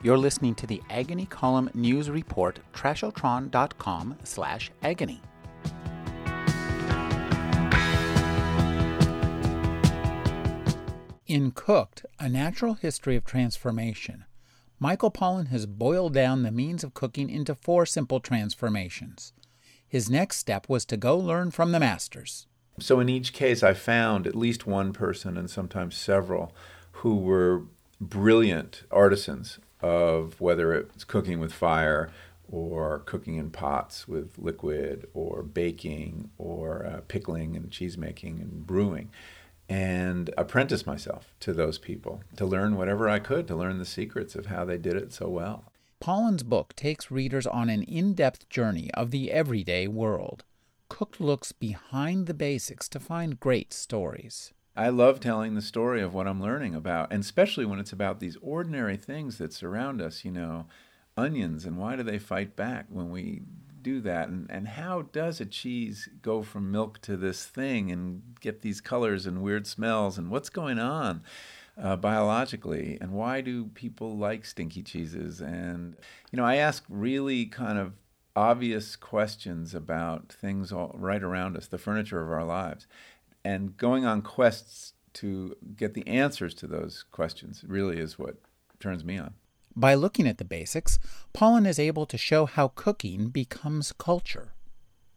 You're listening to the Agony Column News Report, trashotron.com slash agony. In Cooked, A Natural History of Transformation, Michael Pollan has boiled down the means of cooking into four simple transformations. His next step was to go learn from the masters. So in each case, I found at least one person and sometimes several who were brilliant artisans of whether it's cooking with fire or cooking in pots with liquid or baking or uh, pickling and cheese making and brewing and apprentice myself to those people to learn whatever I could to learn the secrets of how they did it so well. Pollan's book takes readers on an in depth journey of the everyday world. Cooked looks behind the basics to find great stories. I love telling the story of what I'm learning about, and especially when it's about these ordinary things that surround us, you know, onions and why do they fight back when we do that and, and how does a cheese go from milk to this thing and get these colors and weird smells and what's going on uh, biologically and why do people like stinky cheeses? And you know i ask really kind of obvious questions about things all right around us the furniture of our lives and going on quests to get the answers to those questions really is what turns me on by looking at the basics, Pollan is able to show how cooking becomes culture.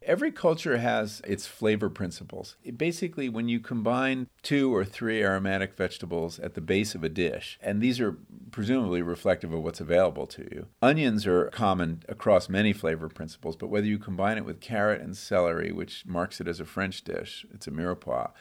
Every culture has its flavor principles. It basically, when you combine two or three aromatic vegetables at the base of a dish, and these are presumably reflective of what's available to you, onions are common across many flavor principles, but whether you combine it with carrot and celery, which marks it as a French dish, it's a mirepoix,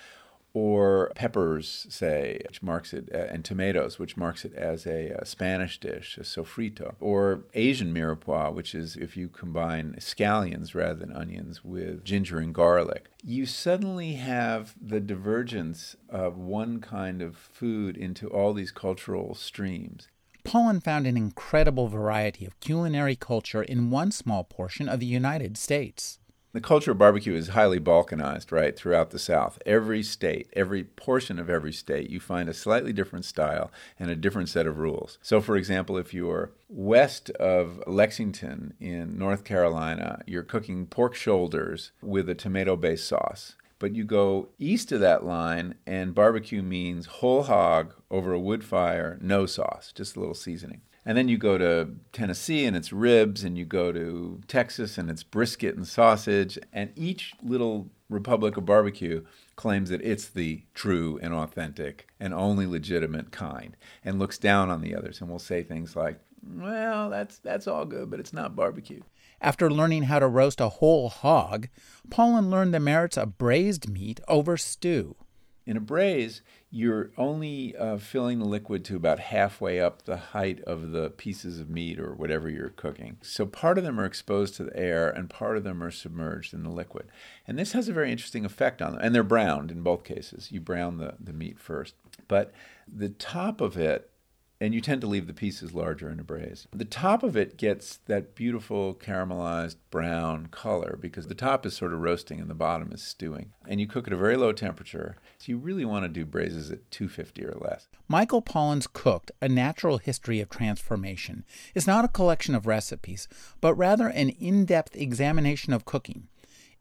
or peppers, say, which marks it, uh, and tomatoes, which marks it as a, a, Spanish dish, a sofrito, or Asian mirepoix, which is if you combine scallions rather than onions with ginger and garlic. You suddenly have the divergence of one kind of food into all these cultural streams. Pollan found an incredible variety of culinary culture in one small portion of the United States. The culture of barbecue is highly balkanized, right, throughout the South. Every state, every portion of every state, you find a slightly different style and a different set of rules. So, for example, if you're west of Lexington in North Carolina, you're cooking pork shoulders with a tomato based sauce. But you go east of that line, and barbecue means whole hog over a wood fire, no sauce, just a little seasoning. And then you go to Tennessee and it's ribs, and you go to Texas and it's brisket and sausage. And each little republic of barbecue claims that it's the true and authentic and only legitimate kind and looks down on the others and will say things like, well, that's, that's all good, but it's not barbecue. After learning how to roast a whole hog, Pollan learned the merits of braised meat over stew. In a braise, you're only uh, filling the liquid to about halfway up the height of the pieces of meat or whatever you're cooking. So part of them are exposed to the air and part of them are submerged in the liquid. And this has a very interesting effect on them. And they're browned in both cases. You brown the, the meat first. But the top of it and you tend to leave the pieces larger in a braise. The top of it gets that beautiful caramelized brown color because the top is sort of roasting and the bottom is stewing. And you cook at a very low temperature, so you really want to do braises at 250 or less. Michael Pollan's Cooked, A Natural History of Transformation, is not a collection of recipes, but rather an in depth examination of cooking.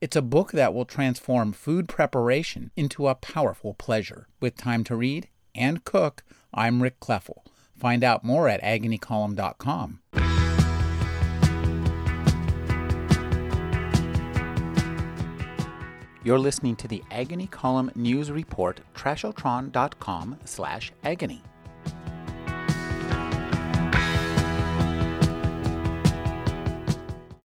It's a book that will transform food preparation into a powerful pleasure. With time to read and cook, I'm Rick Kleffel. Find out more at agonycolumn.com. You're listening to the Agony Column News Report, trashotron.com slash agony.